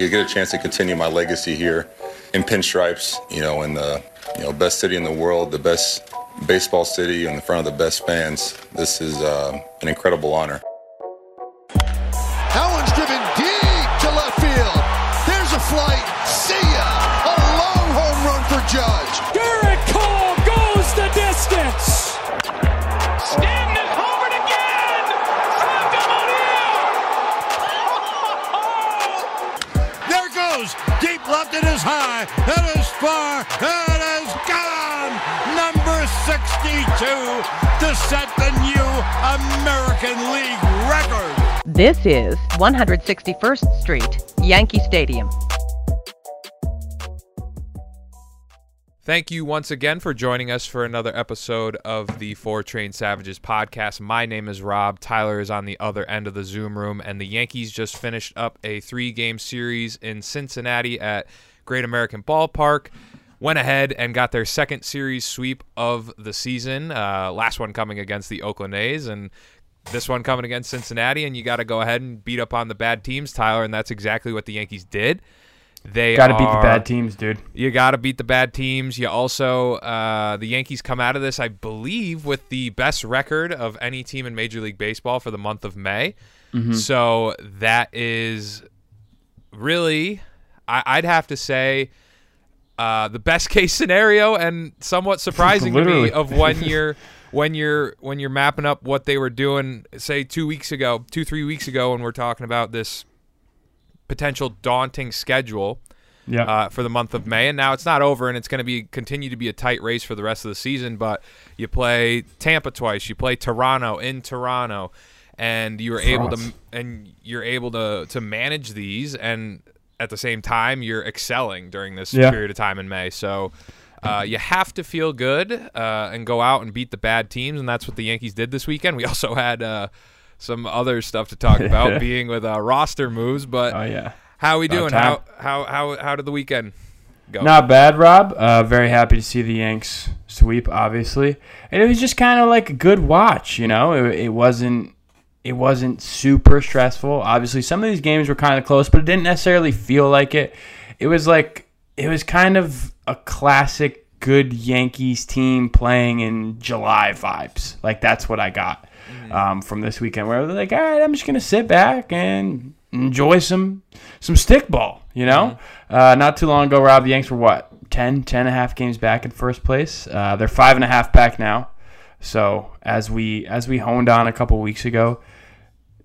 You get a chance to continue my legacy here in pinstripes, you know, in the you know best city in the world, the best baseball city, in front of the best fans. This is uh, an incredible honor. To set the new American League record. This is 161st Street, Yankee Stadium. Thank you once again for joining us for another episode of the Four Train Savages podcast. My name is Rob. Tyler is on the other end of the Zoom room, and the Yankees just finished up a three game series in Cincinnati at Great American Ballpark. Went ahead and got their second series sweep of the season. Uh, last one coming against the Oakland A's, and this one coming against Cincinnati. And you got to go ahead and beat up on the bad teams, Tyler, and that's exactly what the Yankees did. They Got to beat the bad teams, dude. you got to beat the bad teams. You also, uh, the Yankees come out of this, I believe, with the best record of any team in Major League Baseball for the month of May. So that is really, I, I'd have to say, uh, the best case scenario, and somewhat surprising to me of when you're when you're when you're mapping up what they were doing, say two weeks ago, two three weeks ago, when we're talking about this potential daunting schedule Yeah. uh, for the month of May, and now it's not over, and it's going to be continue to be a tight race for the rest of the season. But you play Tampa twice, you play Toronto in Toronto, and you're able to and you're able to to manage these, and at the same time you're excelling during this Yeah. period of time in May. So. Uh, you have to feel good uh, and go out and beat the bad teams, and that's what the Yankees did this weekend. We also had uh, some other stuff to talk about, being with uh, roster moves. But oh yeah. how are we About doing? time. How how how how did the weekend go? Not bad, Rob. Uh, very happy to see the Yanks sweep, obviously, and it was just kind of like a good watch. You know, it, it wasn't it wasn't super stressful. Obviously, some of these games were kind of close, but it didn't necessarily feel like it. It was like it was kind of a classic good Yankees team playing in July vibes. Like that's what I got um, from this weekend, where they're like, all right, I'm just gonna sit back and enjoy some some stickball. You know, uh, not too long ago, Rob, the Yanks were what 10, 10 and a half games back in first place. Uh, they're five and a half back now. So as we as we honed on a couple weeks ago,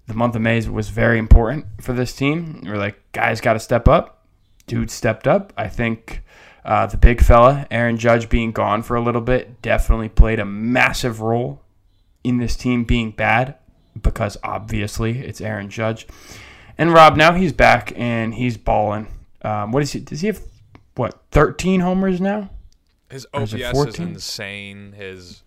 the month of May was very important for this team. We're like, guys, got to step up. Dude stepped up. I think uh, the big fella, Aaron Judge, being gone for a little bit, definitely played a massive role in this team being bad because obviously it's Aaron Judge. And Rob, now he's back and he's balling. Um, what is he? Does he have what? Thirteen homers now? His OPS is is 14? insane. His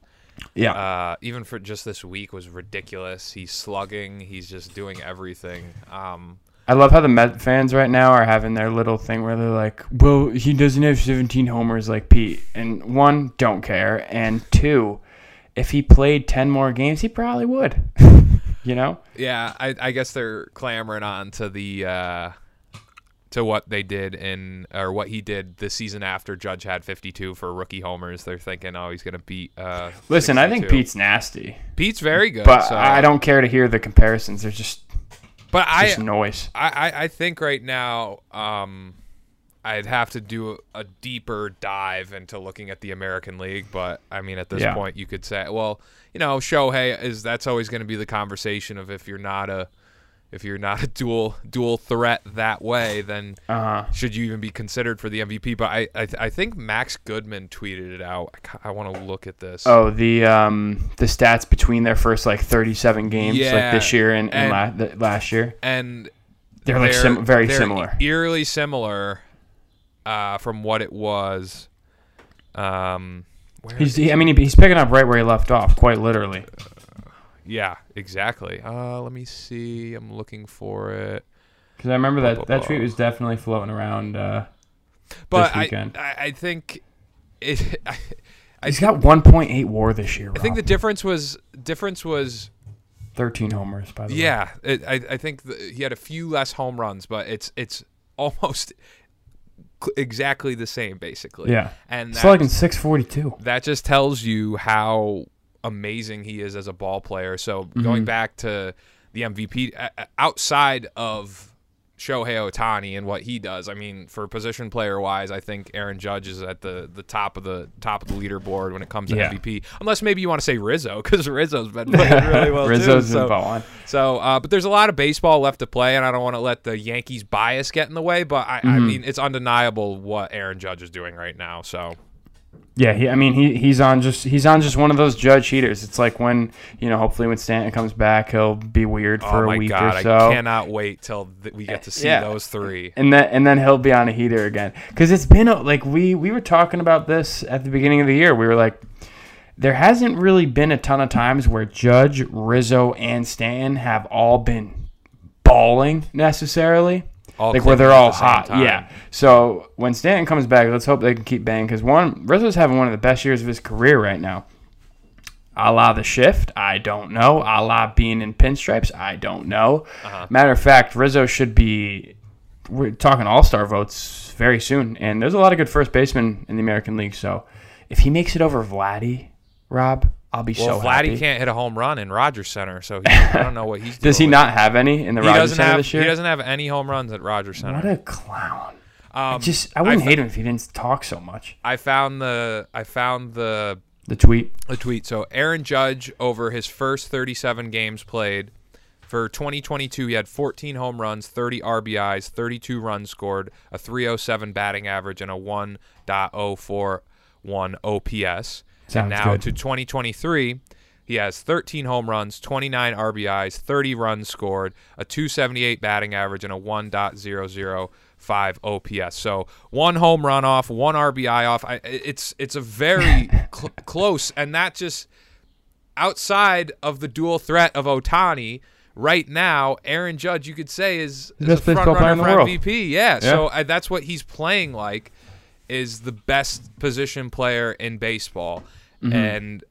Yeah. uh, even for just this week was ridiculous. He's slugging. He's just doing everything. Um, I love how the Met fans right now are having their little thing where they're like, "Well, he doesn't have 17 homers like Pete." And one, don't care, and two, if he played 10 more games, he probably would. you know? yeah, I, I guess they're clamoring on to the uh, to what they did in or what he did the season after Judge had 52 for rookie homers. They're thinking, oh, he's gonna beat. Uh, Listen, I think Pete's nasty, Pete's very good, but so- I don't care to hear the comparisons. They're just But I just noise. I, I, I think right now um, I'd have to do a, deeper dive into looking at the American League. But I mean, at this Yeah. point, you could say, well, you know, Shohei is that's always going to be the conversation of if you're not a if you're not a dual dual threat that way, then Uh huh. should you even be considered for the MVP? But I I, th- I think Max Goodman tweeted it out. I, I want to look at this. Oh, the um the stats between their first like 37 games, Yeah, like this year and, and, and- la- last year. and They're like sim- very they're similar. eerily similar uh, from what it was. Um, where He's, he, I mean, he's picking up right where he left off, quite literally. Yeah, exactly. Uh, let me see. I'm looking for it. Because I remember that blah, that tweet was definitely floating around. Uh, But I, weekend. I, I think it. I, I, he's got 1.8 WAR this year. I think the difference was difference was 13 homers by the way. yeah. I I think the, he had a few less home runs, but it's it's almost exactly the same, basically. Yeah. and Still like in 642. that just tells you how amazing he is as a ball player. So going back to the MVP, outside of Shohei Ohtani and what he does, I mean, for position player wise, I think Aaron Judge is at the, the top of the top of the leaderboard when it comes to Yeah. MVP. Unless maybe you want to say Rizzo because Rizzo's been playing really well Rizzo's too. So- so, uh, but there's a lot of baseball left to play, and I don't want to let the Yankees bias get in the way. But I, Mm-hmm. I mean, it's undeniable what Aaron Judge is doing right now. So, Yeah, he, I mean he he's on just he's on just one of those judge heaters. It's like when you know hopefully when Stanton comes back he'll be weird for oh a week god, or so. I cannot wait till th- we get to see Yeah. those three. and then and then he'll be on a heater again because it's been a, like we we were talking about this at the beginning of the year. We were like, there hasn't really been a ton of times where Judge, Rizzo, and Stanton have all been balling necessarily. All like where they're all the hot, time. yeah. So when Stanton comes back, let's hope they can keep banging because one Rizzo's having one of the best years of his career right now. A la the shift, I don't know. A la being in pinstripes, I don't know. Uh-huh. Matter of fact, Rizzo should be. We're talking All Star votes very soon, and there's a lot of good first basemen in the American League. So if he makes it over Vladdy, Rob, I'll be Well, so Vladdy happy. can't hit a home run in Rogers Center, so he, I don't know what he's. Does he not have any in the He Rogers Center have. this year? He doesn't have any home runs at Rogers Center. What a clown! um, Just I wouldn't I, hate him if he didn't talk so much. I found the. I found the The tweet. a tweet. So Aaron Judge over his first 37 games played for 2022, he had 14 home runs, 30 RBIs, 32 runs scored, a 307 batting average, and a 1.041 OPS. Sounds and now good. to 2023, he has 13 home runs, 29 RBIs, 30 runs scored, a 278 batting average, and a 1.005 OPS. So one home run off, one RBI off. I, it's it's a very cl- close, and that just outside of the dual threat of Ohtani. Right now, Aaron Judge, you could say, is, is a front runner for. MVP. Yeah, so uh, that's what he's playing like is the best position player in baseball. Mm-hmm. And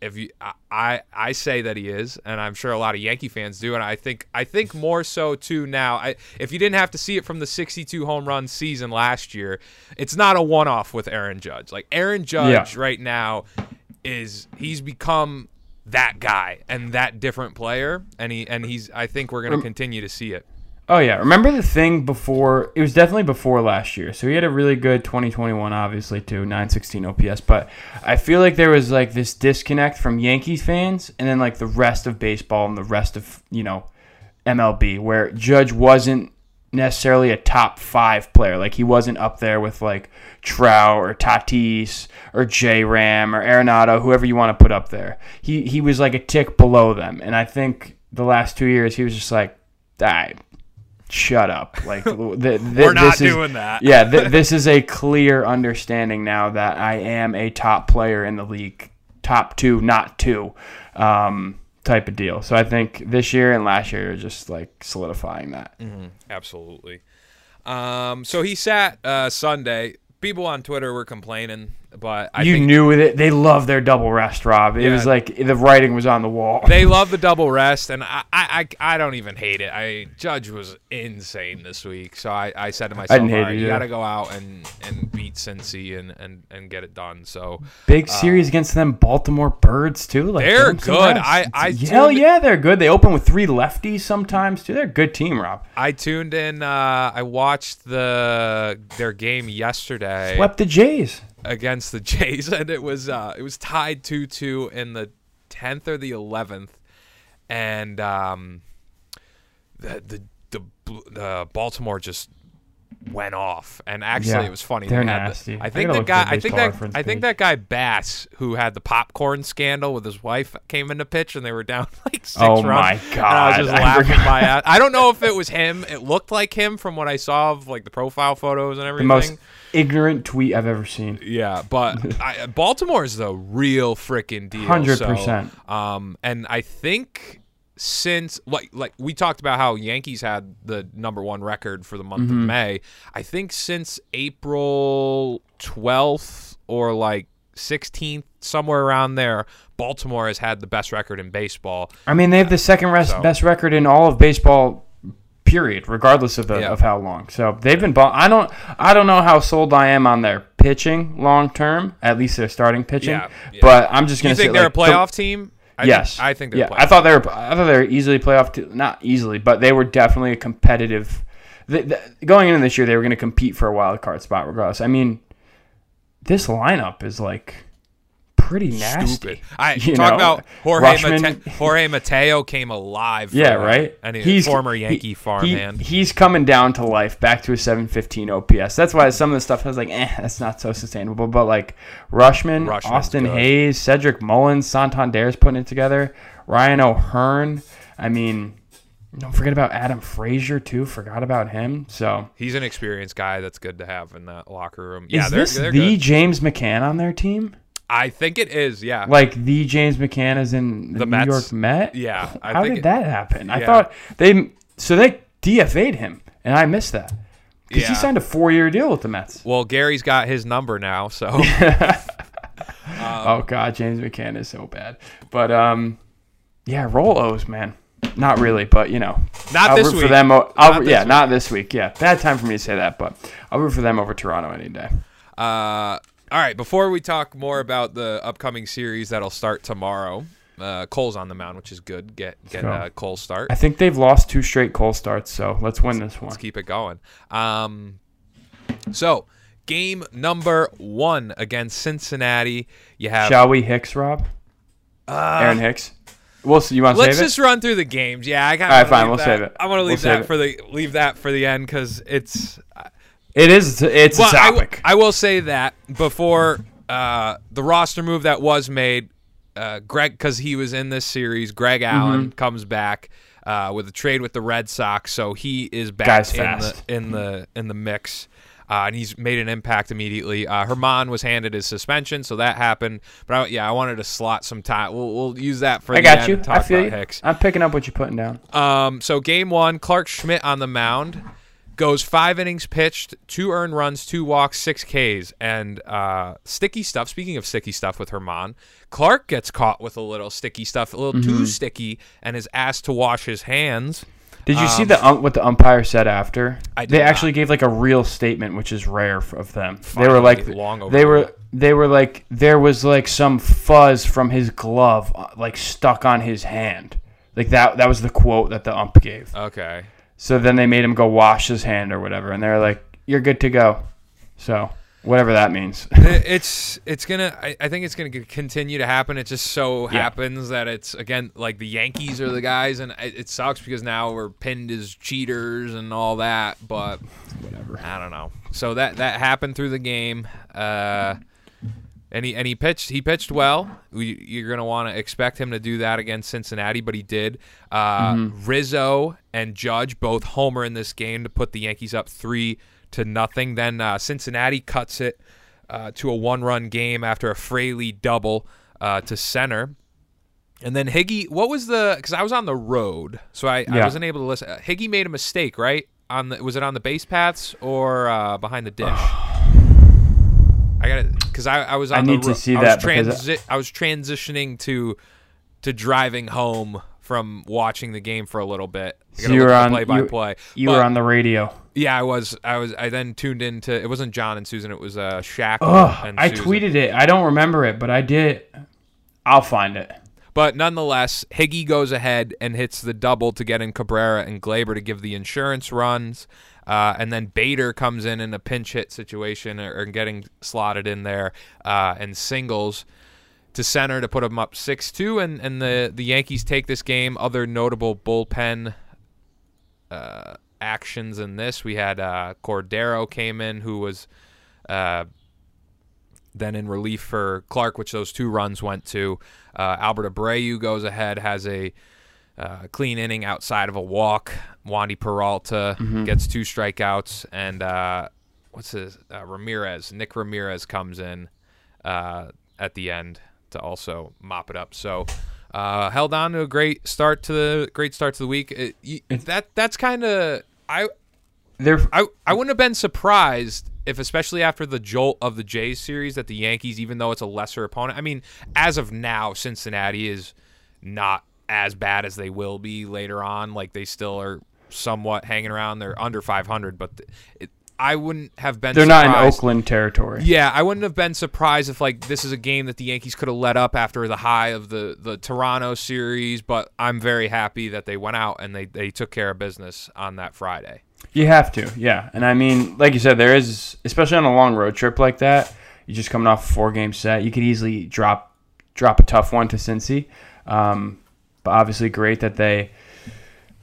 if you I, I say that he is, and I'm sure a lot of Yankee fans do, and I think I think more so too now. I if you didn't have to see it from the 62 home run season last year, it's not a one off with Aaron Judge. Like Aaron Judge Yeah. right now is he's become that guy and that different player and he and he's I think we're going to continue to see it. Oh yeah, remember the thing before? It was definitely before last year. So he had a really good 2021, obviously too, 916 OPS. But I feel like there was like this disconnect from Yankees fans and then like the rest of baseball and the rest of you know MLB, where Judge wasn't necessarily a top five player. Like he wasn't up there with like Trout or Tatis or J Ram or Arenado, whoever you want to put up there. He he was like a tick below them. And I think the last two years he was just like, I shut up. Like th- th- We're not is- doing that. yeah, th- this is a clear understanding now that I am a top player in the league, top two, not two, um, type of deal. So I think this year and last year are just like solidifying that. Absolutely. Um, so he sat uh, Sunday. People on Twitter were complaining, but I you knew it. They love their double rest, Rob. It Yeah. was like the writing was on the wall. they love the double rest, and I, I, I, I don't even hate it. I Judge was insane this week, so I, I said to myself, "All right, you got to go out and, and beat Cincy and, and, and get it done. So Big series against them Baltimore Birds too. Like uh, They're give them some good. rest. I- I It's- hell yeah, they're good. They open with three lefties sometimes too. They're a good team, Rob. I tuned in. Uh, I watched the their game yesterday. Swept the Jays. Against the Jays, and it was uh, it was tied two two in the tenth or the eleventh, and um, the the the, the Baltimore just went off, and actually Yeah, it was funny. they're They had the- nasty. I think the guy. the I think that I think page. that guy Bass, who had the popcorn scandal with his wife, came into pitch, and they were down like six Oh runs. Oh my And I was just I laughing forgot. my ass. I don't know if it was him. It looked like him from what I saw of like the profile photos and everything. The most ignorant tweet I've ever seen. Yeah, but I, Baltimore is the real freaking deal. 100%. Um, and I think since like like we talked about how Yankees had the number one record for the month Mm-hmm. of May. I think since April twelfth or like sixteenth, somewhere around there, Baltimore has had the best record in baseball. I mean, they have the second rest, So- best record in all of baseball. period, regardless of the Yeah. of how long. So they've been. Ball- I don't. I don't know how sold I am on their pitching long term. At least their starting pitching. Yeah, yeah. But I'm just gonna think say they're like, a playoff team? I yes, think, I think they're. yeah. playoff I thought they were. I thought they were easily playoff. Te- not easily, but they were definitely a competitive. The, the, going into this year, they were going to compete for a wild card spot, regardless. I mean, this lineup is like pretty nasty. stupid. I you talk know? about Jorge Mate- Jorge Mateo came alive. Yeah, right. And he's former Yankee he- farmhand. He, he's coming down to life, back to a 715 OPS. That's why some of the stuff I was like, eh, that's not so sustainable. But like Rutschman, Rutschman's Austin good. Hays, Cedric Mullins, Santander's putting it together. Ryan O'Hearn. I mean, don't forget about Adam Frazier too. Forgot about him. So he's an experienced guy that's good to have in that locker room. Yeah, is they're, this they're the good. James McCann on their team? I think it is. Yeah. Like the James McCann is in the, The New Mets? York Met? Yeah, I How did it- that happen? I thought they so they DFA'd him, and I missed that because Yeah. he signed a four-year deal with the Mets. well, Gary's got his number now, so oh God, James McCann is so bad. But um, yeah, roll O's, man. Not really, but you know, Not I'll this root week. for them. I'll, Not yeah, week. not this week. Yeah, bad time for me to say that, but I'll root for them over Toronto any day. Uh, all right. Before we talk more about the upcoming series that'll start tomorrow, uh, Cole's on the mound, which is good. Get get go. uh, Cole start. I think they've lost two straight Cole starts, so let's win this one. Let's keep it going. Um, so game number one against Cincinnati. You have. Shall we Hicks, Rob? Aaron Hicks. We'll see. You want to Uh, Let's save it? just run through the games. Yeah, I got. All right, fine, we'll save it. I want to We'll leave that for the leave that for the end because it's It is. It's Well, a I, w- topic. I will say that before uh, the roster move that was made, uh, Greg, because he was in this series, Greg Mm-hmm. Allen comes back uh, with a trade with the Red Sox, so he is back Guy's in fast. the in the in the mix. Uh, and he's made an impact immediately. Uh, Germán was handed his suspension, so that happened. But I, yeah, I wanted to slot some time. We'll, we'll use that for I the got you. I feel you. Hicks. I'm picking up what you're putting down. Um, so game one, Clarke Schmidt on the mound goes five innings pitched, two earned runs, two walks, six Ks, and uh, sticky stuff. Speaking of sticky stuff with Germán, Clarke gets caught with a little sticky stuff, a little Mm-hmm. too sticky, and is asked to wash his hands. Did you see the um, what the umpire said after? Um, they not. actually gave like a real statement, which is rare of them. they were like, long they overdue. were they were like there was like some fuzz from his glove uh, like stuck on his hand. Like that that was the quote that the ump gave. Okay. So then they made him go wash his hand or whatever, and they're like, "You're good to go." So whatever that means. It's it's gonna I, I think it's gonna continue to happen it just so Yeah. happens that it's again like the yankees are the guys and it, it sucks because now we're pinned as cheaters and all that but whatever. i don't know so that that happened through the game uh and he, and he pitched he pitched well we, you're going to want to expect him to do that against cincinnati but he did uh, Mm-hmm. rizzo and judge both homer in this game to put the yankees up three to nothing then uh, cincinnati cuts it uh, to a one-run game after a Fraley double uh, to center. And then Higgy, what was the? Because I was on the road, so I, I wasn't able to listen. Uh, Higgy made a mistake, right? On the was it on the base paths or uh, behind the dish? I got it because I, I was on I the need to see I that Was transi- I was transitioning to to driving home from watching the game for a little bit. So you were on play by you, play. you But- were on the radio. yeah, I was. I was. I then tuned into. It wasn't John and Suzyn. It was uh, Shaq Ugh, and I Suzyn. tweeted it. I don't remember it, but I did. I'll find it. But nonetheless, Higgy goes ahead and hits the double to get in Cabrera and Gleyber to give the insurance runs. Uh, and then Bader comes in in a pinch hit situation or, or getting slotted in there uh, and singles to center to put them up 6 2. And, and the, the Yankees take this game. Other notable bullpen uh, actions in this we had uh, Cordero came in, who was. Uh, then in relief for Clarke, which those two runs went to. Uh, Albert Abreu goes ahead, has a uh, clean inning outside of a walk. Wandy Peralta gets two strikeouts, and uh, what's his uh, Ramirez? Nick Ramirez comes in uh, at the end to also mop it up. So. Uh, held on to a great start to the great start to the week. It, you, that that's kind of I They're I, I wouldn't have been surprised if, especially after the jolt of the Jays series, that the Yankees, even though it's a lesser opponent, I mean, as of now, Cincinnati is not as bad as they will be later on. Like they still are somewhat hanging around. They're under 500, but it, I wouldn't have been. They're not in surprised- Oakland territory. Yeah, I wouldn't have been surprised if like this is a game that the Yankees could have let up after the high of the the Toronto series. But I'm very happy that they went out and they they took care of business on that Friday. You have to, yeah. And I mean, like you said, there is, especially on a long road trip like that, you're just coming off a four game set. You could easily drop drop a tough one to Cincy. Um, but obviously, great that they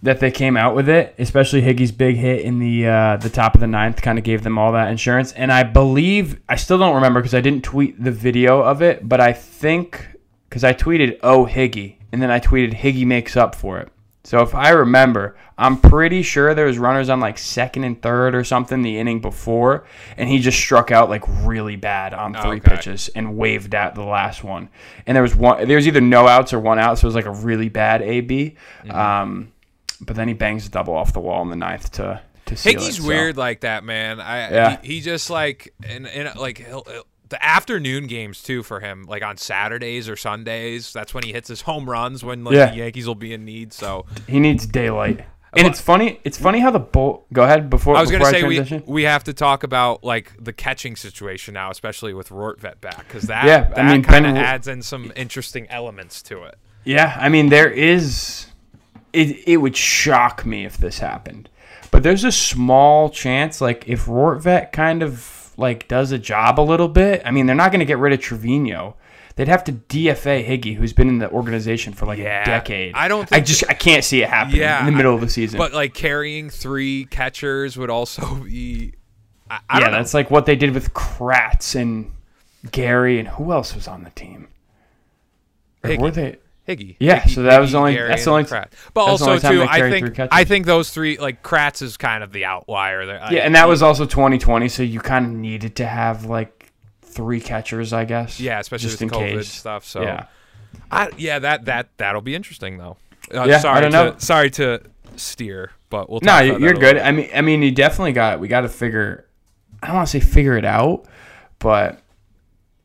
that they came out with it. Especially Higgy's big hit in the uh, the top of the ninth kind of gave them all that insurance. And I believe I still don't remember because I didn't tweet the video of it, but I think because I tweeted "Oh Higgy" and then I tweeted "Higgy makes up for it." So if I remember, I'm pretty sure there was runners on like second and third or something the inning before, and he just struck out like really bad on three Okay. pitches and waved at the last one. And there was one, there was either no outs or one out, so it was like a really bad AB. Mm-hmm. Um, but then he bangs a double off the wall in the ninth to to seal Higgy's it, so. weird like that, man. I Yeah. he, he just like and, and like he'll, he'll- the afternoon games too for him, like on Saturdays or Sundays. That's when he hits his home runs when like Yeah. the Yankees will be in need. So He needs daylight. And it's funny. It's funny how the bull. Go ahead before. I was gonna say we we have to talk about like the catching situation now, especially with Rortvedt back, because that Yeah, I that mean, kind of adds in some interesting elements to it. Yeah, I mean there is it it would shock me if this happened. But there's a small chance like if Rortvedt kind of like does a job a little bit, I mean they're not going to get rid of Trevino. They'd have to DFA Higgy, who's been in the organization for like Yeah, a decade. I don't I think just I can't see it happening Yeah, in the middle of the season. But like carrying three catchers would also be. I, I yeah, don't know. that's like what they did with Kratz and Gary and who else was on the team? Or Higgy. were they? Higgy. Yeah, Higgy- so that was Higgy, only- Gary, that's the only- Kratz. But also too, I think. I think those three like Kratz is kind of the outlier there. Yeah, and that was also 2020, so you kind of needed to have like three catchers, I guess. yeah, especially just with in COVID case. stuff. So Yeah. I, yeah, that that that'll be interesting though. Uh, Yeah, I sorry don't to. Sorry to steer, but we'll. No, talk you- about you're good. I mean, I mean, you definitely got. We got to figure. I don't want to say figure it out, but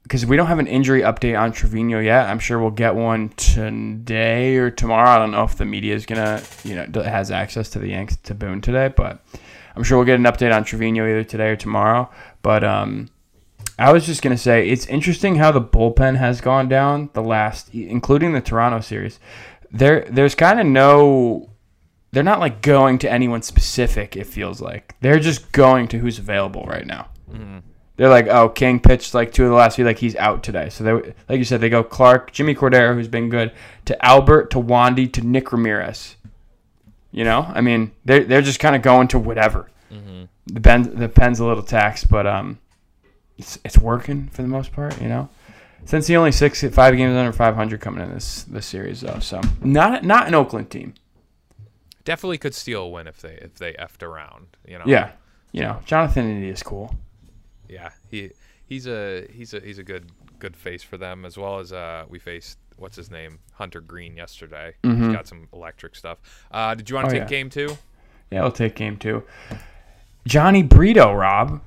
because we don't have an injury update on Trevino yet, I'm sure we'll get one today or tomorrow. I don't know if the media is gonna, you know, has access to the Yanks to Boone today, but I'm sure we'll get an update on Trevino either today or tomorrow. But um, I was just gonna say it's interesting how the bullpen has gone down the last, including the Toronto series. There, there's kind of no they're not like going to anyone specific. It feels like they're just going to who's available right now. They're like, oh, King pitched like two of the last few, like he's out today. So they, like you said, they go Clarke, Jimmy Cordero, who's been good, to Albert, to Wandy, to Nick Ramirez. You know, I mean, they're they're just kind of going to whatever. The pen the pen's a little taxed, but um, it's it's working for the most part. You know. Cincy only six five games under 500 coming in this this series though, so not not an Oakland team. Definitely could steal a win if they if they effed around. You know. Yeah, you know, Jonathan India is cool. Yeah. He he's a he's a he's a good good face for them as well as uh we faced what's his name Hunter Greene yesterday. He's got some electric stuff. Uh, did you want to Mm-hmm. Oh, take yeah. game two? Yeah, I'll take game two. Jhony Brito, Rob.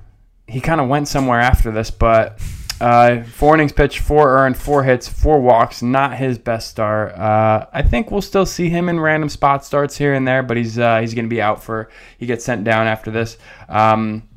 He kind of went somewhere after this, but uh, four innings pitched, four earned, four hits, four walks. Not his best start. Uh, I think we'll still see him in random spot starts here and there, but he's uh, he's going to be out for. He gets sent down after this. Um,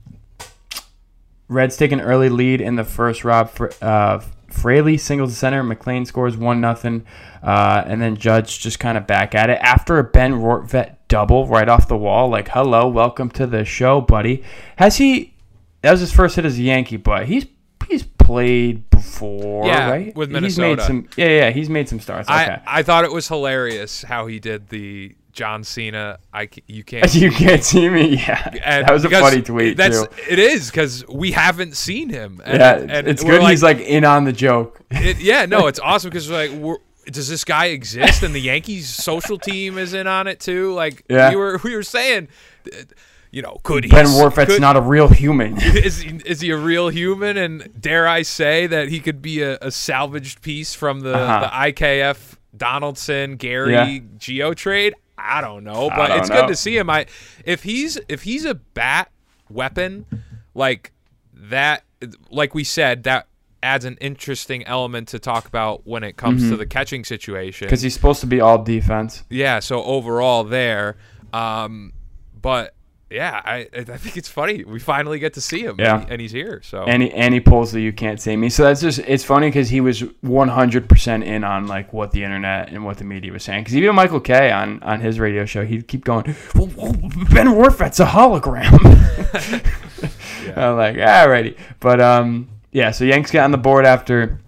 Reds take an early lead in the first. Rob uh, Fraley singles to center. McLain scores one nothing, uh, and then Judge just kind of back at it after a Ben Rortvedt double right off the wall. Like, hello, welcome to the show, buddy. Has he? That was his first hit as a Yankee, but he's he's played before, Yeah, right? with He's made Minnesota. some. Yeah, yeah, he's made some starts. Okay. I I thought it was hilarious how he did the John Cena. I you can't. you can't see me. Yeah, and that was a funny tweet That's too. it is because we haven't seen him. And, Yeah, and it's good. he's like in on the joke. it, yeah, no, it's awesome because like, we're, does this guy exist? And the Yankees social team is in on it too. Like Yeah. we were we were saying, you know, could he? Ben Rortvedt's could- not a real human. Is he, is he a real human? And dare I say that he could be a, a salvaged piece from the, Uh-huh. the IKF Donaldson Gary Yeah. Geo trade? I don't know, but don't it's know. good to see him. I if he's if he's a bat weapon like that, like we said, that adds an interesting element to talk about when it comes Mm-hmm. to the catching situation. Because he's supposed to be all defense. Yeah, so overall there, um, but yeah, I I think it's funny. We finally get to see him. Yeah. and, and he's here. So And he, and he pulls the "You can't see me." So that's just it's funny because he was 100 percent in on like what the internet and what the media was saying. Because even Michael Kay on on his radio show, he'd keep going, well, well, "Ben Rortvedt's a hologram." I'm like, alrighty, but um, yeah. So Yanks get on the board after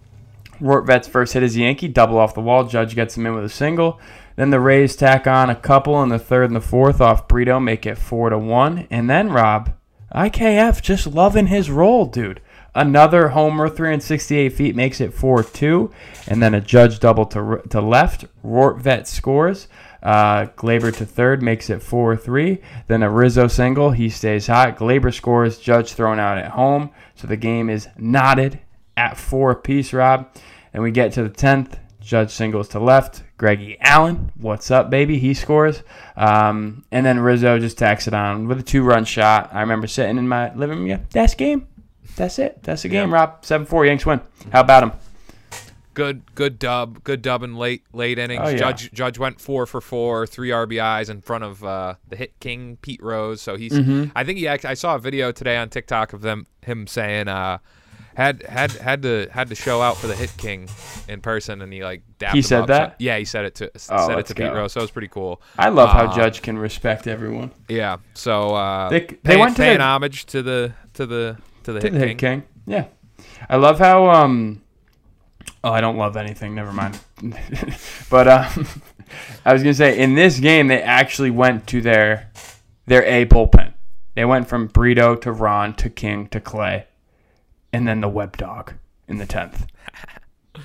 Rortvedt's first hit is Yankee, double off the wall. Judge gets him in with a single. Then the Rays tack on a couple in the third and the fourth off Brito, make it four to one. And then Rob, IKF just loving his role, dude. Another homer, 368 feet, makes it 4 2. And then a Judge double to, to left. Rortvedt scores. Uh, Gleyber to third makes it 4 3. Then a Rizzo single. He stays hot. Gleyber scores. Judge thrown out at home. So the game is knotted at four apiece, Rob. And we get to the 10th. Judge singles to left. Greggy Allen, what's up, baby? He scores. Um, and then Rizzo just tacks it on with a two run shot. I remember sitting in my living room. Yeah, that's game. That's it. That's the game, Rob. 7 4, Yanks win. How about him? good good dub, good dub in late late innings. Oh, yeah. Judge Judge went four for four, three RBIs in front of uh, the hit king Pete Rose. So he's Mm-hmm. I think he I saw a video today on TikTok of them him saying uh, had had had to had to show out for the hit king in person, and he like dapped He him said up. that? So- yeah, he said it to Oh, said it let's to Pete go. Rose. So it was pretty cool. I love how Uh, Judge can respect everyone. Yeah. So uh, They- pay, they went to paying the- homage to the to the to the To hit the king. Hit King. Yeah. I love how um Oh, I don't love anything, never mind. but um I was gonna say in this game they actually went to their their A bullpen. They went from Brito to Ron to King to Clay. And then the web dog in the tenth.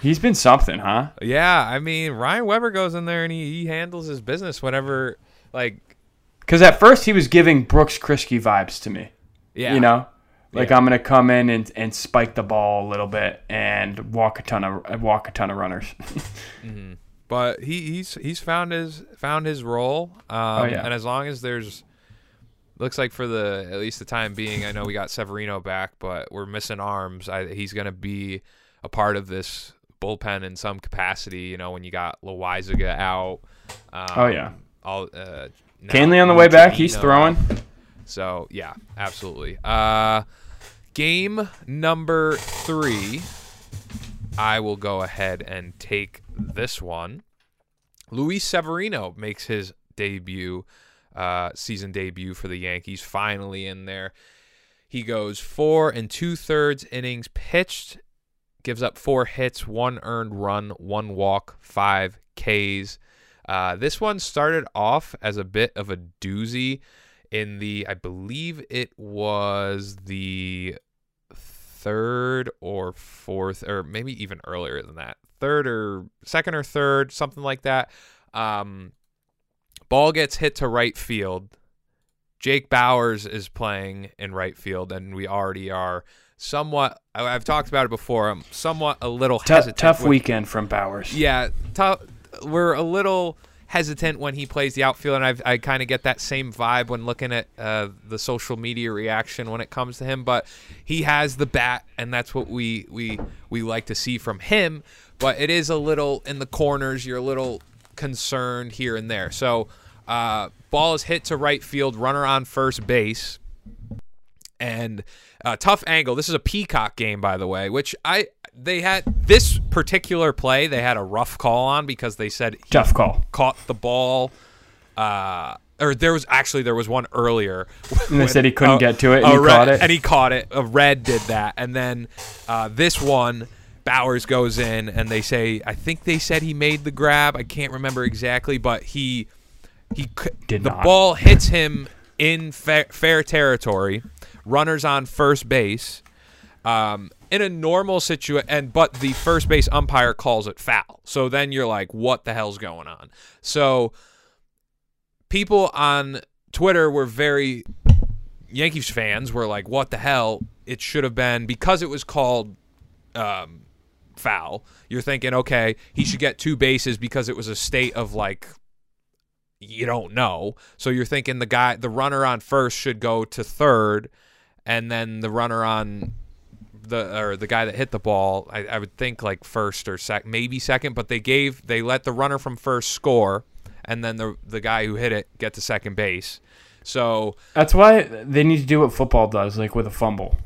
He's been something, huh? Yeah, I mean Ryan Weber goes in there and he, he handles his business whenever like Because at first he was giving Brooks Kriske vibes to me. yeah You know, like Yeah. I'm gonna come in and, and spike the ball a little bit and walk a ton of walk a ton of runners. but he, he's he's found his found his role. Um, Oh, yeah. And as long as there's looks like for the at least the time being, I know we got Severino back, but we're missing arms. I, he's gonna be a part of this bullpen in some capacity. You know, when you got Loáisiga out. Um, Oh, yeah. All uh, Kahnle on the way back, he's throwing. So yeah, absolutely. Uh, game number three. I will go ahead and take this one. Luis Severino makes his debut, uh, season debut for the Yankees. Finally in there. He goes four and two thirds innings pitched, gives up four hits, one earned run, one walk, five Ks. Uh, this one started off as a bit of a doozy in the, I believe it was the third or fourth, or maybe even earlier than that, third or second or third, something like that. Um, ball gets hit to right field. Jake Bauers is playing in right field, and we already are somewhat. I've talked about it before. I'm somewhat a little Tough, hesitant. tough weekend from Bauers. yeah, tough. We're a little hesitant when he plays the outfield, and I've, I kind of get that same vibe when looking at uh, the social media reaction when it comes to him. But he has the bat, and that's what we we we like to see from him. But it is a little in the corners. You're a little concerned here and there. So, uh, ball is hit to right field, runner on first base and uh, tough angle. This is a peacock game, by the way, which I they had this particular play they had a rough call on because they said Tough call. caught the ball. Uh, or there was actually there was one earlier. And they said he couldn't uh, get to it, and a he red- caught it. and he caught it. A red did that, and then uh, this one. Bauers goes in, and they say, I think they said he made the grab. I can't remember exactly, but he he c- Did the not. ball hits him in fair, fair territory. Runners on first base. Um, in a normal situation, and but the first base umpire calls it foul. So then you're like, what the hell's going on? So people on Twitter were very Yankees fans were like, what the hell? It should have been because it was called um, foul. You're thinking, okay, he should get two bases because it was a state of like you don't know. So you're thinking the guy, the runner on first should go to third, and then the runner on the or the guy that hit the ball, I, I would think like first or sec, maybe second. But they gave they let the runner from first score, and then the the guy who hit it get to second base. So That's why they need to do what football does, like with a fumble.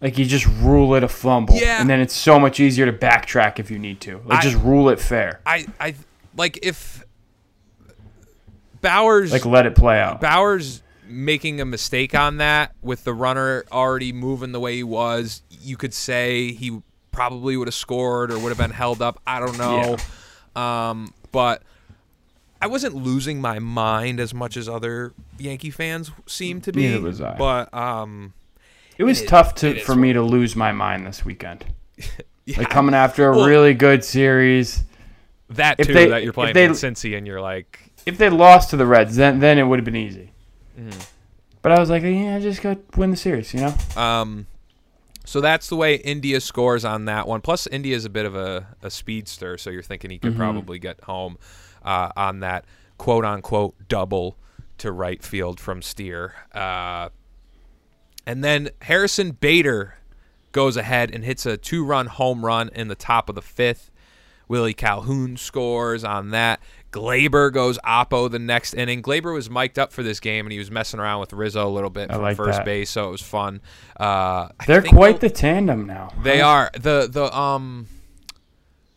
Like you just rule it a fumble, Yeah. and then it's so much easier to backtrack if you need to. Like I- just rule it fair. I I like if Bauers Like let it play out. Bauers making a mistake on that with the runner already moving the way he was, you could say he probably would have scored or would have been held up. I don't know. Um, but I wasn't losing my mind as much as other Yankee fans seem to be. Neither was I. But um, It was It tough to for me to lose my mind this weekend. yeah, Like coming after a Well- really good series. that too they- that you're playing they- in Cincy and you're like, If they lost to the Reds, then then it would have been easy. Mm-hmm. But I was like, yeah, I just go win the series, you know. Um, so that's the way India scores on that one. Plus, India is a bit of a, a speedster, so you're thinking he could probably get home uh, on that quote unquote double to right field from Steer. Uh, and then Harrison Bader goes ahead and hits a two run home run in the top of the fifth. Willie Calhoun scores on that. Gleyber goes oppo the next inning. Gleyber was mic'd up for this game, and he was messing around with Rizzo a little bit from like first that. base, so it was fun. Uh, They're quite the- tandem now. they are the the um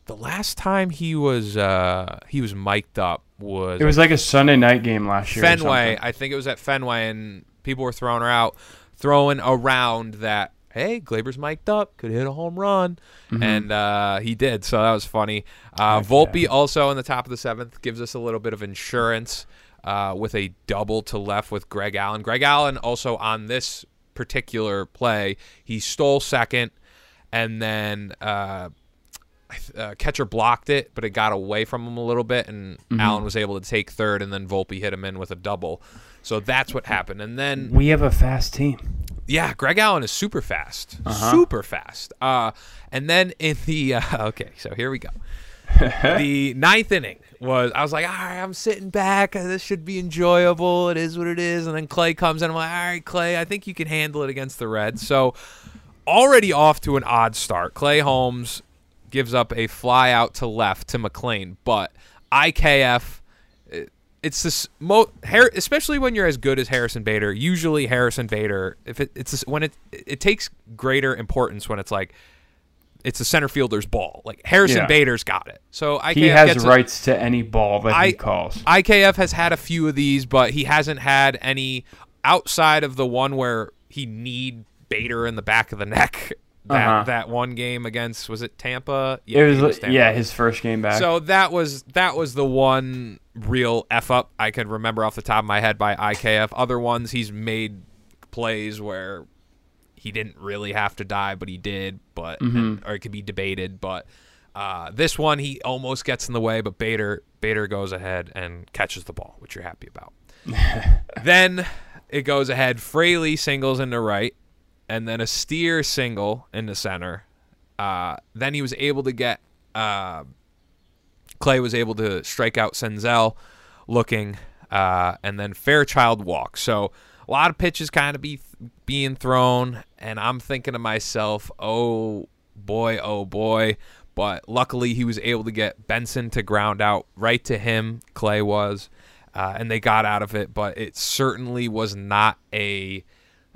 the last time he was uh he was mic'd up was It was like a Sunday night game last year. Fenway. I think it was at Fenway, and people were throwing her out, throwing around that. Hey, Gleyber's mic'd up, could hit a home run, Mm-hmm. and uh, he did. So that was funny. Uh, Volpe also in the top of the seventh gives us a little bit of insurance uh, with a double to left with Greg Allen. Greg Allen also on this particular play, he stole second, and then. Uh, uh, catcher blocked it, but it got away from him a little bit, and Allen was able to take third, and then Volpe hit him in with a double. So that's what happened. And then, We have a fast team. yeah, Greg Allen is super fast, super fast. Uh, and then in the uh, okay, so here we go. the ninth inning was I was like, all right, I'm sitting back. This should be enjoyable. It is what it is. And then Clay comes in. I'm like, all right, Clay, I think you can handle it against the Reds. So already off to an odd start. Clay Holmes gives up a fly out to left to McLain, but IKF. It- It's this mo Har- especially when you're as good as Harrison Bader. Usually Harrison Bader, if it, it's this- when it it takes greater importance when it's like it's a center fielder's ball. Like Harrison Yeah. Bader's got it. So IKF He has gets a- rights to any ball that I- he calls. IKF has had a few of these, but he hasn't had any outside of the one where he need Bader in the back of the neck. That Uh-huh. that one game against was it Tampa? It was, think like- Tampa. yeah, his first game back. So that was that was the one real f up I could remember off the top of my head by IKF. Other ones he's made plays where he didn't really have to die, but he did. But and- or it could be debated. But uh, this one he almost gets in the way, but Bader Bader goes ahead and catches the ball, which you're happy about. then it goes ahead. Fraley singles into right, and then a steer single in the center. Uh, then he was able to get uh, Clay was able to strike out Senzel looking, uh, and then Fairchild walks. So a lot of pitches kind of be being thrown, and I'm thinking to myself, oh boy, oh boy. But luckily, he was able to get Benson to ground out right to him. Clay was, uh, and they got out of it. But it certainly was not a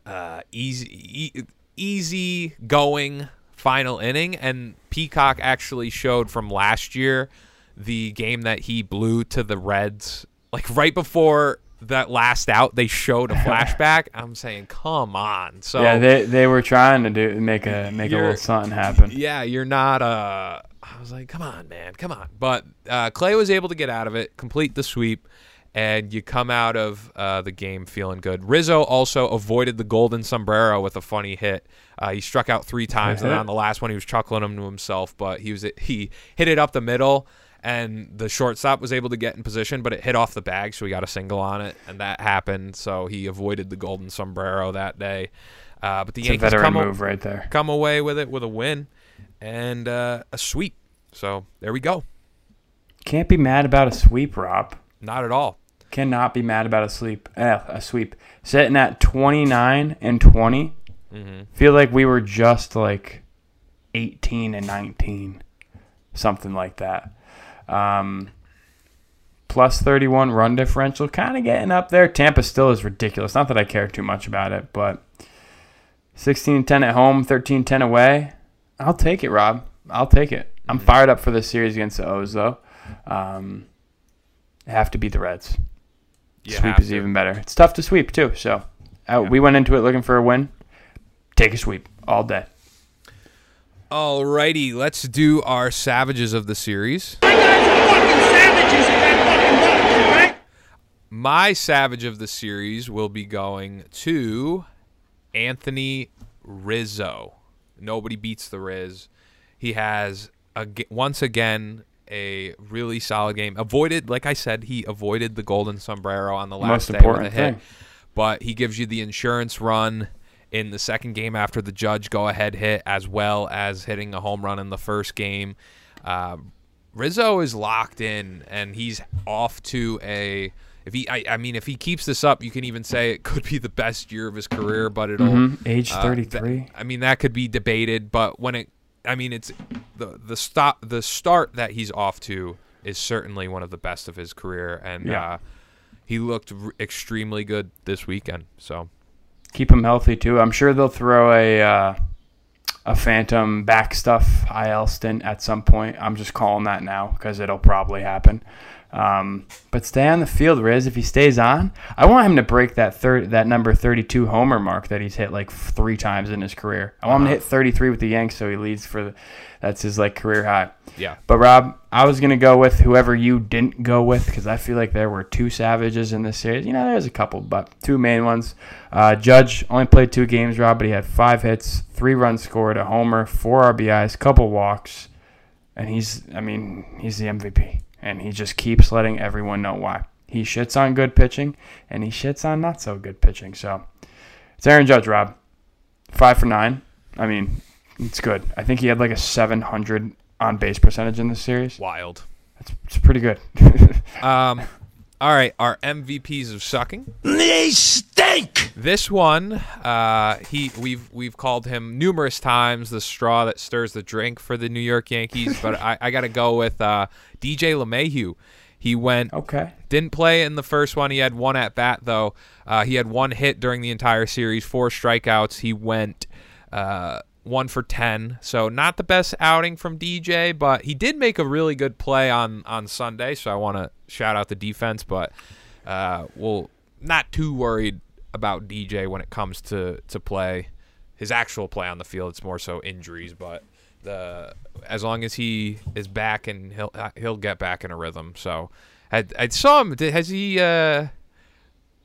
uh, easy e- easy going final inning and Peacock actually showed from last year the game that he blew to the Reds like right before that last out they showed a flashback I'm saying come on so yeah, they they were trying to do make a make a little something happen. yeah, you're not. Uh, I was like, come on, man, come on. But uh, Clay was able to get out of it, complete the sweep, and you come out of uh, the game feeling good. Rizzo also avoided the golden sombrero with a funny hit. Uh, he struck out three times, and on the last one, he was chuckling him to himself. But he was he hit it up the middle. And the shortstop was able to get in position, but it hit off the bag, so he got a single on it, and that happened. So he avoided the golden sombrero that day. Uh, but the It's Yankees come, move right there. come away with it with a win and uh, a sweep. So there we go. Can't be mad about a sweep, Rob. Not at all. Cannot be mad about a sweep. Eh, a sweep. Sitting at 29 and 20. Mm-hmm. Feel like we were just like 18 and 19. Something like that. Um, plus 31 run differential, kind of getting up there. Tampa still is ridiculous. Not that I care too much about it, but 16 10 at home, 13 10 away. I'll take it, Rob. I'll take it. I'm fired up for this series against the O's, though. Um, have to beat the Reds. You sweep is to. even better. It's tough to sweep, too. So uh, we went into it looking for a win. Take a sweep all day. Alrighty, let's do our savages of the series. My savage of the series will be going to Anthony Rizzo. Nobody beats the Riz. He has a, once again a really solid game. Avoided, like I said, he avoided the golden sombrero on the last Most day important with a hit. thing. But he gives you the insurance run in the second game after the judge go ahead hit, as well as hitting a home run in the first game. Uh, Rizzo is locked in, and he's off to a. If he, I, I mean, if he keeps this up, you can even say it could be the best year of his career. But it'll Mhm. Age uh, 33. th- I mean, that could be debated. But when it, I mean, it's the the stop the start that he's off to is certainly one of the best of his career, and Yeah. uh, he looked r- extremely good this weekend. So keep him healthy too. I'm sure they'll throw a uh, a phantom back stuff IL stint at some point. I'm just calling that now because it'll probably happen. Um, but stay on the field, Riz. If he stays on, I want him to break that third that number 32 homer mark that he's hit like three times in his career. I want him to hit 33 with the Yanks, so he leads for the, that's his like career high. yeah, But Rob, I was gonna go with whoever you didn't go with because I feel like there were two savages in this series. You know, there's a couple, but two main ones. Uh, Judge only played two games, Rob, but he had five hits, three runs scored, a homer, four RBIs, couple walks, and he's, I mean, he's the MVP, and he just keeps letting everyone know why. He shits on good pitching, and he shits on not so good pitching. So it's Aaron Judge, Rob, five for nine. I mean, it's good. I think he had like a 700 on base percentage in this series. wild. It's, it's pretty good. Um, all right, our MVPs of sucking. They stink! This one, uh, he we've we've called him numerous times the straw that stirs the drink for the New York Yankees, but I, I got to go with uh, DJ LeMahieu. He went okay. didn't play in the first one. He had one at bat though. Uh, he had one hit during the entire series, four strikeouts. He went uh, one for ten, so not the best outing from DJ, but he did make a really good play on on Sunday. So I want to shout out the defense, but uh, we'll not too worried about DJ when it comes to to play his actual play on the field. It's more so injuries, but the as long as he is back and he'll he'll get back in a rhythm. So I, I saw him. Has he? Uh,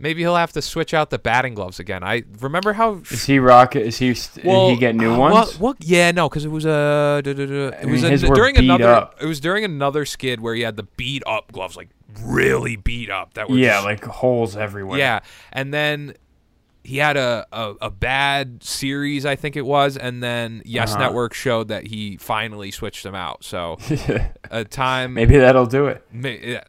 maybe he'll have to switch out the batting gloves again. I remember how. Is he rock? Is he? St- did he get new uh, ones? Well, well, yeah, no, because it was a. duh, duh, duh, it was mean, a, during another. up. It was during another skid where he had the beat up gloves, like really beat up. That were yeah, just- like holes everywhere. yeah, and then he had a, a, a bad series, I think it was, and then Yes Uh-huh. Network showed that he finally switched them out. So a time, Maybe that'll do it. ma- yeah,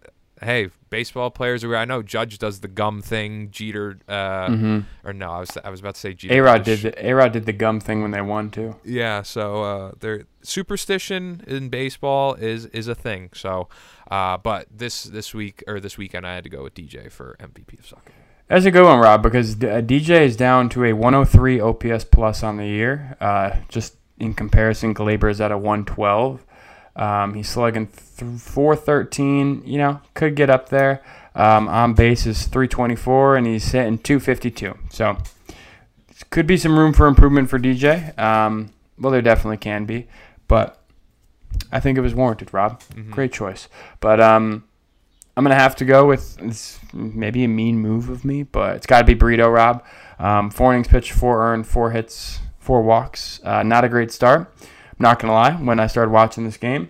hey, baseball players are. I know Judge does the gum thing. Jeter, uh, or no, I was I was about to say Jeter. A Rod did the A Rod did the gum thing when they won too. yeah, so uh, there superstition in baseball is is a thing. So, uh, but this this week or this weekend, I had to go with DJ for MVP of soccer. That's a good one, Rob, because D- uh, DJ is down to a 103 OPS plus on the year. Uh, just in comparison, Gleyber is at a 112. Um, he's slugging th- 413. You know, could get up there. Um, on base is 324, and he's hitting 252. So could be some room for improvement for DJ. Um, well, there definitely can be, but I think it was warranted, Rob. Great choice. But um, I'm gonna have to go with it's maybe a mean move of me, but it's got to be Brito Rob. Um, four innings pitched, four earned, four hits, four walks. Uh, not a great start. Not gonna lie. When I started watching this game,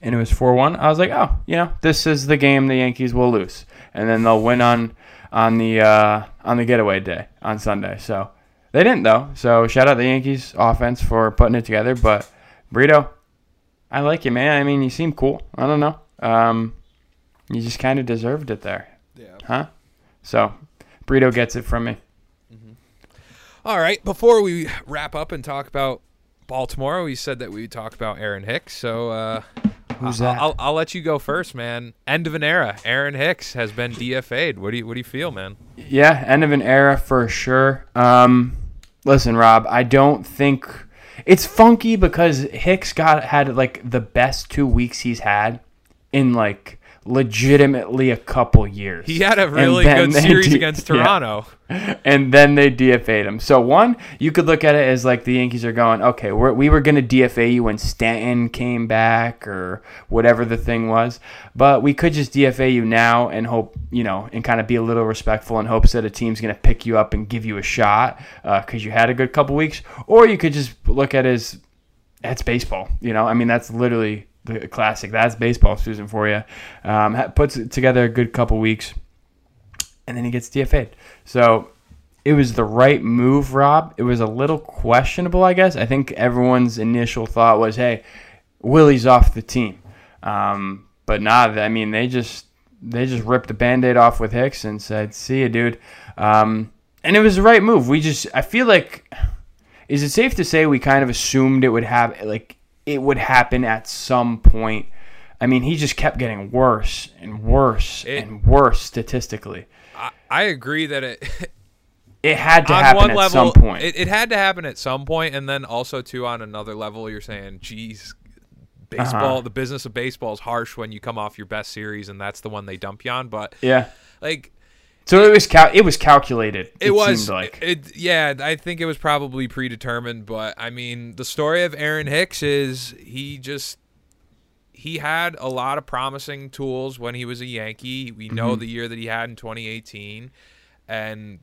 and it was four one, I was like, oh, you know, this is the game the Yankees will lose, and then they'll win on on the uh, on the getaway day on Sunday. So they didn't though. So shout out the Yankees offense for putting it together. But Brito, I like you, man. I mean, you seem cool. I don't know. Um, you just kind of deserved it there. Yeah. Huh? So, Brito gets it from me. All right, before we wrap up and talk about Baltimore, we said that we would talk about Aaron Hicks. So uh, Who's that? I'll, I'll let you go first, man. End of an era. Aaron Hicks has been DFA'd. What do you What do you feel, man? Yeah, end of an era for sure. Um, listen, Rob, I don't think it's funky because Hicks got had like the best two weeks he's had in like legitimately a couple years. He had a really good series D- against yeah. Toronto. and then they DFA'd him. So one, you could look at it as like the Yankees are going, okay, we're, we were going to DFA you when Stanton came back or whatever the thing was, but we could just DFA you now and hope, you know, and kind of be a little respectful in hopes that a team's going to pick you up and give you a shot uh, because you had a good couple weeks, or you could just look at it as that's baseball. You know, I mean, that's literally the classic. That's baseball, Suzyn, for you. Um, puts it together a good couple weeks, and then he gets DFA'd. So it was the right move, Rob. It was a little questionable, I guess. I think everyone's initial thought was, hey, Willie's off the team. Um, but nah, I mean, they just they just ripped the band-aid off with Hicks and said, see you, dude. Um, and it was the right move. We just, I feel like, is it safe to say we kind of assumed it would have, like, it would happen at some point? I mean, he just kept getting worse and worse It- and worse statistically. I, I agree that it It had to on happen one at level some point. It, it had to happen at some point, and then also too on another level, you're saying, "Geez, baseball, Uh-huh. the business of baseball is harsh when you come off your best series, and that's the one they dump you on." But yeah. like, So it was cal- it was calculated. it, was like it yeah i think it was probably predetermined but i mean the story of aaron hicks is he just he had a lot of promising tools when he was a yankee we know Mm-hmm. the year that he had in 2018 and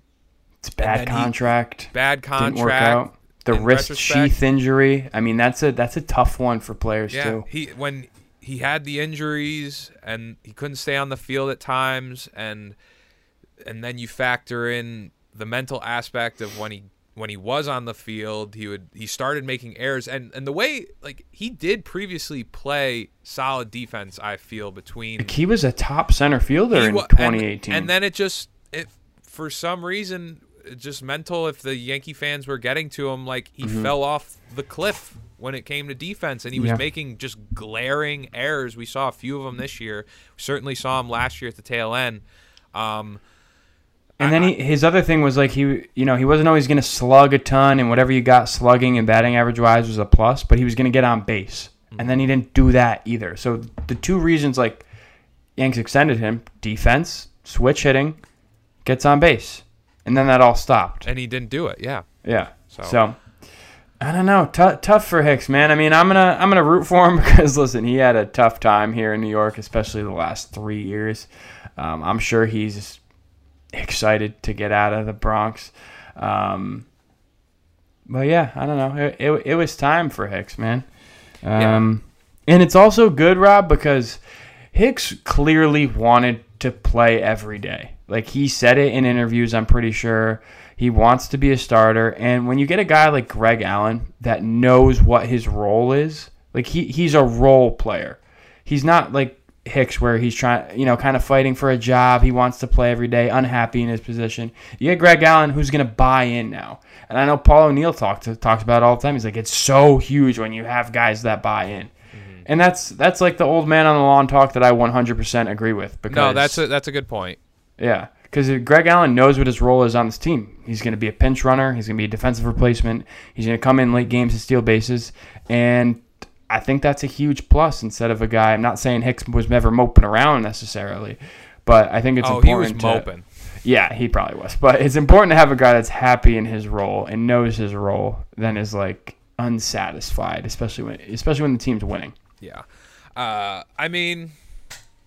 it's a bad he- contract. bad Didn't work contract out. The wrist sheath injury. I mean, that's a that's a tough one for players yeah too. he when he had the injuries and he couldn't stay on the field at times and and then you factor in the mental aspect of when he when he was on the field he would he started making errors and and the way like he did previously play solid defense i feel between Like, he was a top center fielder in wa- and- 2018. and, then it just it for some reason just mental if the yankee fans were getting to him like he fell off the cliff when it came to defense and he was Mm-hmm. Yeah. making just glaring errors we saw a few of them this year we certainly saw him last year at the tail end um And then he, his other thing was like he, you know, he wasn't always going to slug a ton, and whatever you got slugging and batting average wise was a plus, but he was going to get on base, and then he didn't do that either. So the two reasons like Yanks extended him: defense, switch hitting, gets on base, and then that all stopped. and he didn't do it yeah Yeah. So- So, I don't know. Tough, tough for Hicks, man. I mean, I'm gonna I'm gonna root for him because listen, he had a tough time here in New York, especially the last three years. Um, I'm sure he's excited to get out of the Bronx. Um, but yeah, I don't know. It, it, it was time for Hicks, man. Um, And it's also good, Rob, because Hicks clearly wanted to play every day. Like he said it in interviews, I'm pretty sure. He wants to be a starter. And when you get a guy like Greg Allen that knows what his role is, like he, he's a role player. He's not like Hicks where he's trying, you know, kind of fighting for a job. He wants to play every day, unhappy in his position. You get Greg Allen who's going to buy in now. And I know Paul O'Neill talked talks about it all the time. He's like, it's so huge when you have guys that buy in. Mm-hmm. And that's that's like the old man on the lawn talk that I 100% agree with. Because no that's a that's a good point yeah, because Greg Allen knows what his role is on this team. He's going to be a pinch runner. He's going to be a defensive replacement. He's going to come in late games and steal bases. And I think that's a huge plus instead of a guy. I'm not saying Hicks was never moping around necessarily, but I think it's oh he was important. to- moping yeah, he probably was. But it's important to have a guy that's happy in his role and knows his role than is like unsatisfied, especially when especially when the team's winning. Yeah. Uh, I mean,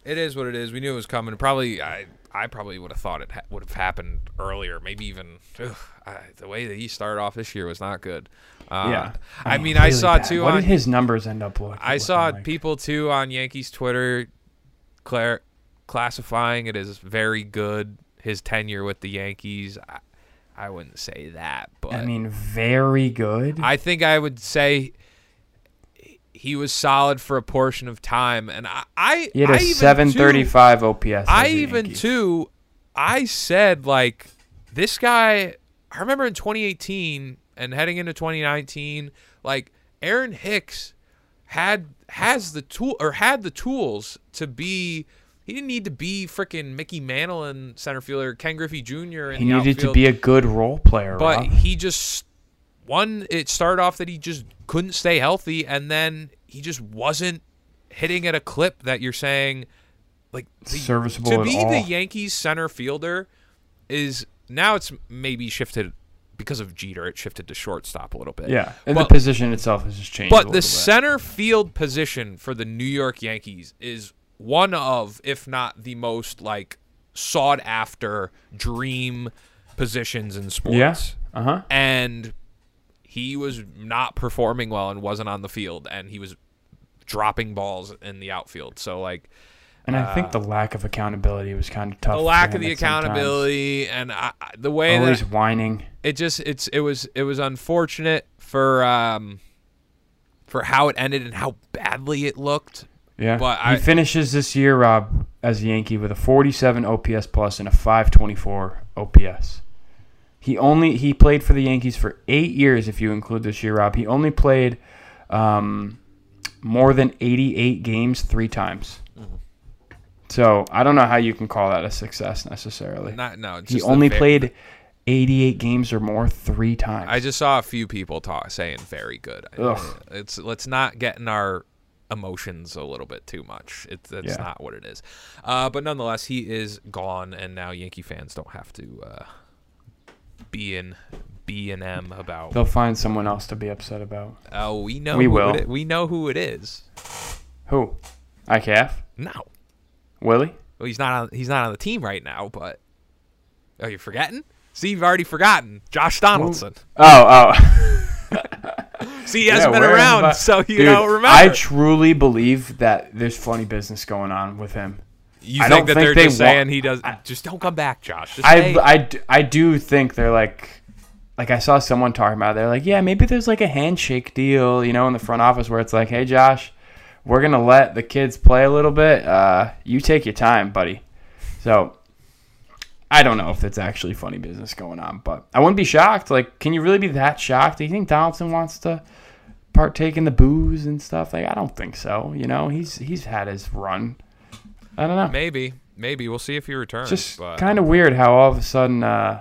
it is what it is. We knew it was coming. Probably, I, I probably would have thought it ha- would have happened earlier. Maybe even ugh, I, the way that he started off this year was not good. Uh, yeah, I, mean, I saw bad. too What on. did his numbers end up looking? I saw looking like? people too on Yankees Twitter, clar- classifying it as very good. His tenure with the Yankees. I, I wouldn't say that, but I mean, very good. I think I would say he was solid for a portion of time, and I, I, He had I a even, 735 OPS. Too, as I even Yankee. too, I said like this guy. I remember in 2018 and heading into 2019, like Aaron Hicks had has the tool or had the tools to be. He didn't need to be freaking Mickey Mantle in center fielder, Ken Griffey Jr. He needed to be a good role player. but Rob. he just one. It started off that he just couldn't stay healthy, and then he just wasn't hitting at a clip that you're saying like the, Serviceable to be all. the Yankees center fielder is now it's maybe shifted because of Jeter. It shifted to shortstop a little bit. yeah, and but, the position itself has just changed. but the center field position for the New York Yankees is one of, if not the most like sought after dream positions in sports. yeah, uh huh. And he was not performing well and wasn't on the field, and he was dropping balls in the outfield. So like And I think the lack of accountability was kind of tough. the lack of the at sometimes. accountability and I, I- the way always that whining. it just it's it was it was unfortunate for um for how it ended and how badly it looked. Yeah, But he I- finishes this year, Rob, as a Yankee with a 47 OPS plus and a 524 OPS. He only he played for the Yankees for eight years, if you include this year, Rob. He only played um, more than 88 games three times. So I don't know how you can call that a success necessarily. Not no. He only ve- played 88 games or more three times. I just saw a few people talk saying very good. Ugh. It's let's not get in our emotions a little bit too much. It's that's Yeah. not what it is. Uh, but nonetheless, he is gone, and now Yankee fans don't have to uh, be in B and M about. They'll find someone else to be upset about. Oh, we know. We who will. It, we know who it is. Who? IKF? No, Willie? well, he's not on. He's not on the team right now. But are you're forgetting? See, you've already forgotten. Josh Donaldson. Oh, oh. See, he hasn't Yeah, been around, so you Dude, don't remember. I truly believe that there's funny business going on with him. you I think don't that think they're they just wa- saying he does? just don't come back, Josh. Just I. I, d- I do think they're like, like I saw someone talking about. It. They're like, yeah, maybe there's like a handshake deal, you know, in the front office where it's like, hey, Josh, we're gonna let the kids play a little bit. Uh, you take your time, buddy. So. I don't know if it's actually funny business going on, but I wouldn't be shocked. Like, can you really be that shocked? Do you think Donaldson wants to partake in the booze and stuff? Like, I don't think so. You know, he's he's had his run. I don't know. maybe, maybe we'll see if he returns. Just kind of weird how all of a sudden, uh,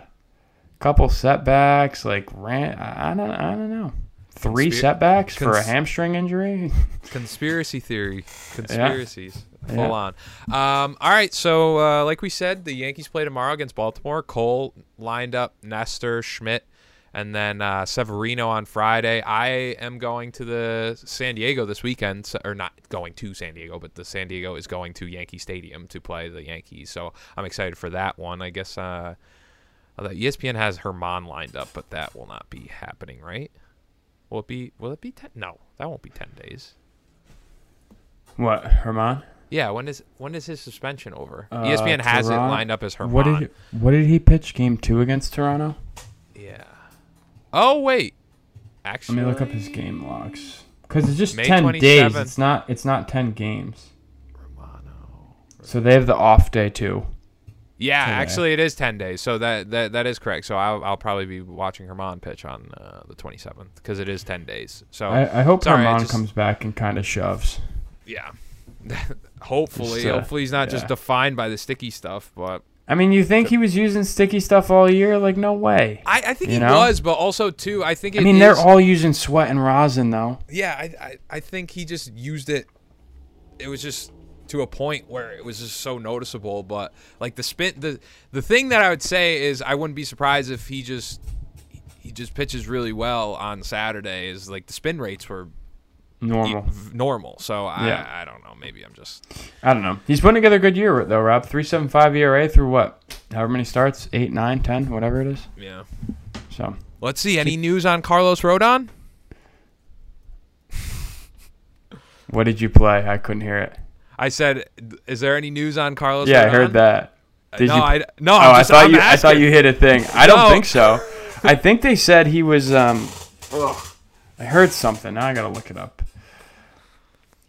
couple setbacks, like ran. I I don't, I don't know. Three Conspir- setbacks for a hamstring injury. conspiracy theory, conspiracies, full Yeah. on. Um, all right, so uh, like we said, the Yankees play tomorrow against Baltimore. Cole lined up, Nestor, Schmidt, and then uh, Severino on Friday. I am going to the San Diego this weekend, so- or not going to San Diego, but the San Diego is going to Yankee Stadium to play the Yankees. So I'm excited for that one. I guess uh, although ESPN has Germán lined up, but that will not be happening, right? Will it be? Will it be ten? No, that won't be ten days. what, Germán? Yeah, when is when is his suspension over? Uh, ESPN has it lined up as Germán. What did What did he pitch game two against Toronto? yeah. Oh wait, actually, Let me look up his game logs because it's just May ten days. It's not. It's not ten games. Romano. So they have the off day too. Yeah, today. actually, it is ten days, so that that, that is correct. So I'll, I'll probably be watching Germán pitch on uh, the twenty seventh because it is ten days. So I, I hope sorry, Germán just- comes back and kind of shoves. yeah, hopefully, Just, uh, hopefully he's not just defined by the sticky stuff, but I mean, you think he was using sticky stuff all year? Like, no way. I, I think You he know? was, but also too, I think I mean, they're all using sweat and rosin, though. yeah, I, I I think he just used it. It was just to a point where it was just so noticeable. But like the spin, the the thing that I would say is I wouldn't be surprised if he just he just pitches really well on Saturday. Is like the spin rates were Normal. v- normal. So I Yeah. I don't know. Maybe I'm just I don't know. He's putting together a good year, though, Rob. 375 ERA through what? However many starts? 8, 9, 10, whatever it is. yeah. So, Let's see. Any news on Carlos Rodon? what did you play? I couldn't hear it. I said, is there any news on Carlos? Yeah, I heard that. Did no, you? I no. oh, I'm I thought I'm you. I thought you hit a thing. I don't No. think so. I think they said he was. Um, I heard something. Now I gotta look it up.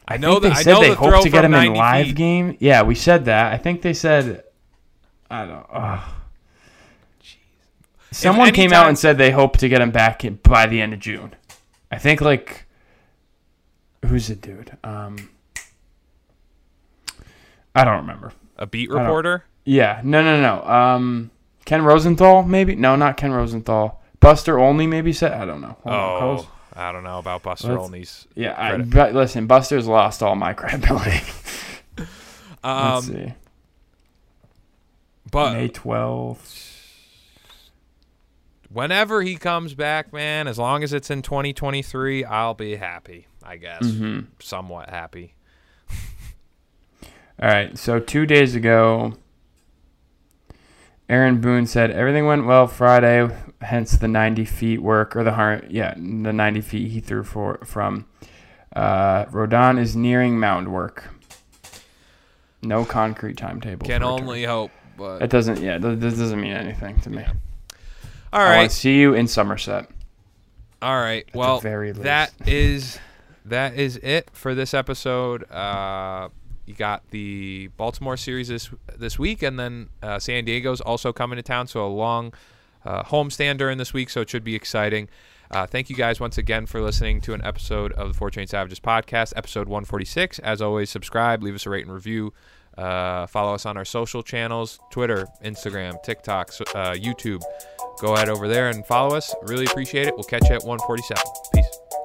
I, know think they that- I said know they the hope to get him in live feet. game. Yeah, we said that. I think they said. I don't. Uh, Someone came out and said they hope to get him back in, by the end of June. I think like who's the dude? Um, I don't remember. A beat reporter? Yeah, no, no, no. Um, Ken Rosenthal, maybe? No, not Ken Rosenthal. Buster Olney, maybe said. I don't know. Hold Oh, Carlos. I don't know about Buster Let's- Olney's. Yeah, I, but listen, Buster's lost all my credibility. Let's Um, see. but May 12th. whenever he comes back, man, as long as it's in 2023, I'll be happy. I guess Mm-hmm. somewhat happy. All right, so two days ago, Aaron Boone said everything went well Friday, hence the 90 feet work or the hundred, yeah, the 90 feet he threw for from. Uh, Rodon is nearing mound work. No concrete timetable. Can only hope. But That doesn't. Yeah, th- this doesn't mean anything to me. All right. I want to see you in Somerset. all right. the Well, very that is that is it for this episode. Uh, you got the Baltimore series this this week, and then uh, San Diego's also coming to town. So a long uh, homestand during this week, so it should be exciting. Uh, thank you guys once again for listening to an episode of the Four Train Savages podcast, episode 146. As always, subscribe, leave us a rate and review. Uh, follow us on our social channels Twitter, Instagram, TikTok, uh, YouTube. Go ahead over there and follow us. Really appreciate it. We'll catch you at 147. Peace.